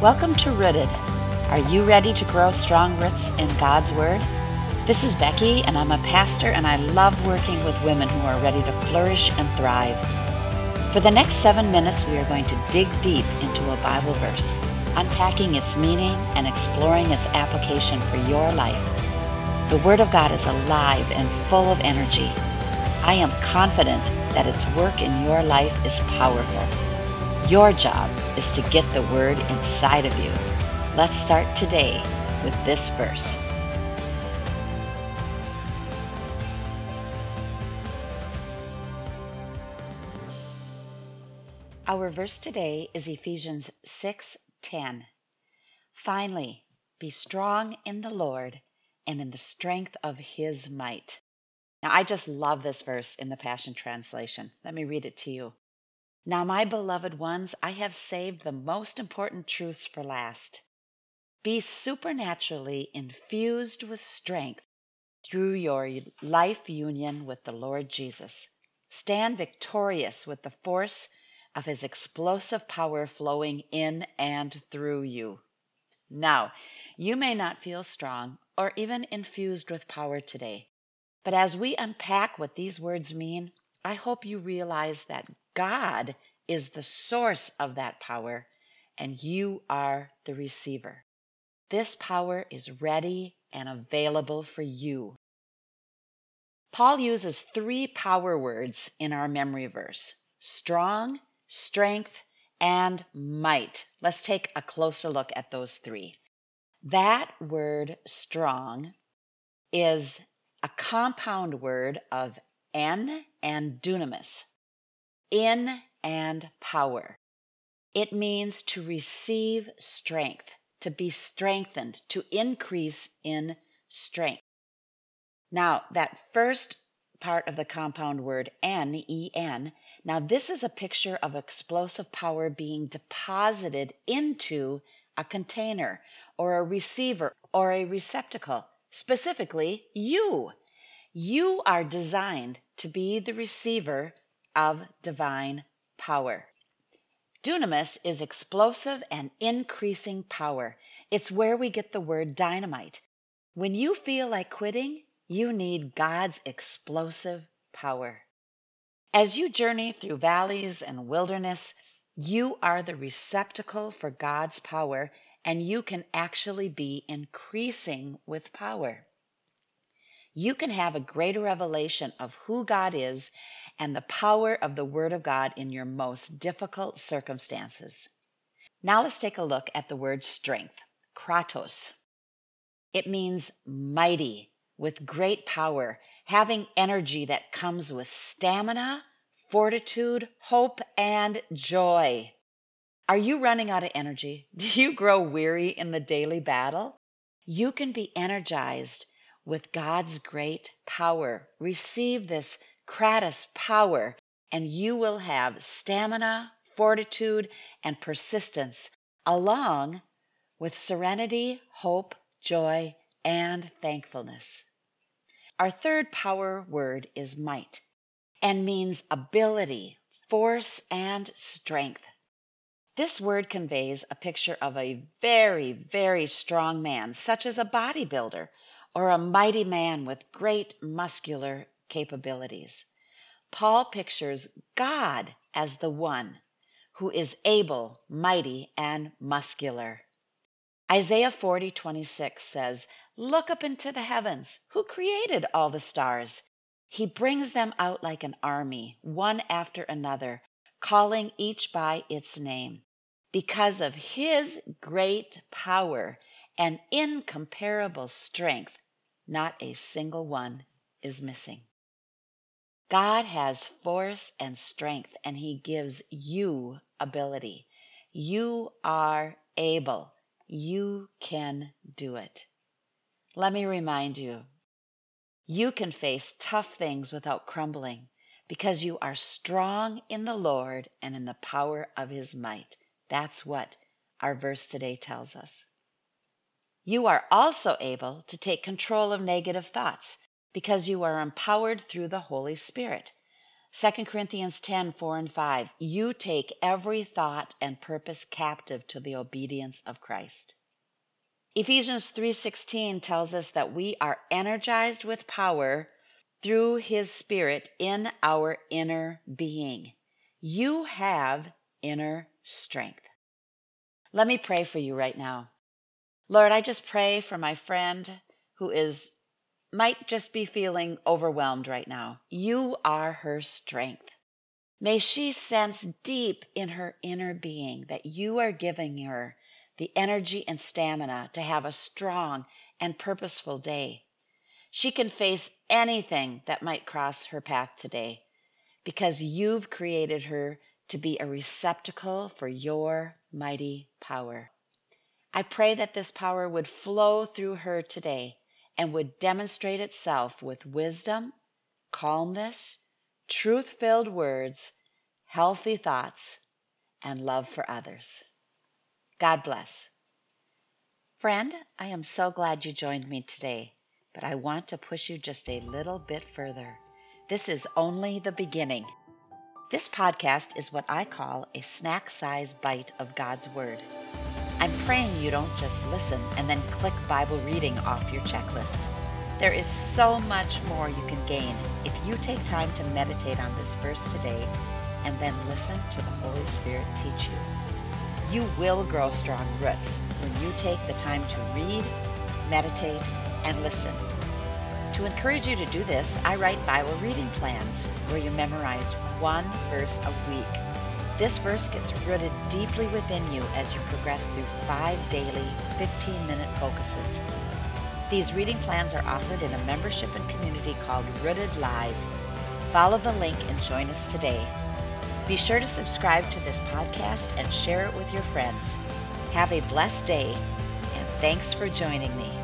Welcome to Rooted. Are you ready to grow strong roots in God's Word? This is Becky, and I'm a pastor, and I love working with women who are ready to flourish and thrive. For the next seven minutes, we are going to dig deep into a Bible verse, unpacking its meaning and exploring its application for your life. The Word of God is alive and full of energy. I am confident that its work in your life is powerful. Your job is to get the Word inside of you. Let's start today with this verse. Our verse today is Ephesians 6:10. Finally, be strong in the Lord and in the strength of his might. Now, I just love this verse in the Passion Translation. Let me read it to you. Now, my beloved ones, I have saved the most important truths for last. Be supernaturally infused with strength through your life union with the Lord Jesus. Stand victorious with the force of his explosive power flowing in and through you. Now, you may not feel strong or even infused with power today, but as we unpack what these words mean, I hope you realize that God is the source of that power and you are the receiver. This power is ready and available for you. Paul uses three power words in our memory verse strong, strength, and might. Let's take a closer look at those three. That word strong is a compound word of en and dunamis, in and power. It means to receive strength, to be strengthened, to increase in strength. Now, that first part of the compound word en, en, now this is a picture of explosive power being deposited into a container or a receiver or a receptacle, specifically you. You are designed to be the receiver of divine power. Dunamis is explosive and increasing power. It's where we get the word dynamite. When you feel like quitting, you need God's explosive power. As you journey through valleys and wilderness, you are the receptacle for God's power, and you can actually be increasing with power. You can have a greater revelation of who God is and the power of the Word of God in your most difficult circumstances. Now let's take a look at the word strength, kratos. It means mighty, with great power, having energy that comes with stamina, fortitude, hope, and joy. Are you running out of energy? Do you grow weary in the daily battle? You can be energized with God's great power. Receive this Kratos power, and you will have stamina, fortitude, and persistence, along with serenity, hope, joy, and thankfulness. Our third power word is might and means ability, force, and strength. This word conveys a picture of a very, very strong man, such as a bodybuilder or a mighty man with great muscular capabilities. Paul pictures God as the one who is able, mighty, and muscular. Isaiah 40, 26 says, Look up into the heavens. Who created all the stars? He brings them out like an army, one after another, calling each by its name. Because of his great power and incomparable strength, not a single one is missing. God has force and strength, and He gives you ability. You are able. You can do it. Let me remind you you can face tough things without crumbling because you are strong in the Lord and in the power of His might. That's what our verse today tells us. You are also able to take control of negative thoughts because you are empowered through the Holy Spirit. 2 Corinthians 10 4 and 5. You take every thought and purpose captive to the obedience of Christ. Ephesians 3:16 tells us that we are energized with power through his spirit in our inner being. You have inner strength. Let me pray for you right now. Lord, I just pray for my friend who is might just be feeling overwhelmed right now. You are her strength. May she sense deep in her inner being that you are giving her the energy and stamina to have a strong and purposeful day. She can face anything that might cross her path today because you've created her to be a receptacle for your mighty power. I pray that this power would flow through her today and would demonstrate itself with wisdom, calmness, truth filled words, healthy thoughts, and love for others. God bless. Friend, I am so glad you joined me today, but I want to push you just a little bit further. This is only the beginning. This podcast is what I call a snack size bite of God's Word. I'm praying you don't just listen and then click Bible reading off your checklist. There is so much more you can gain if you take time to meditate on this verse today and then listen to the Holy Spirit teach you. You will grow strong roots when you take the time to read, meditate, and listen. To encourage you to do this, I write Bible reading plans where you memorize one verse a week this verse gets rooted deeply within you as you progress through five daily 15 minute focuses. These reading plans are offered in a membership and community called Rooted Live. Follow the link and join us today. Be sure to subscribe to this podcast and share it with your friends. Have a blessed day, and thanks for joining me.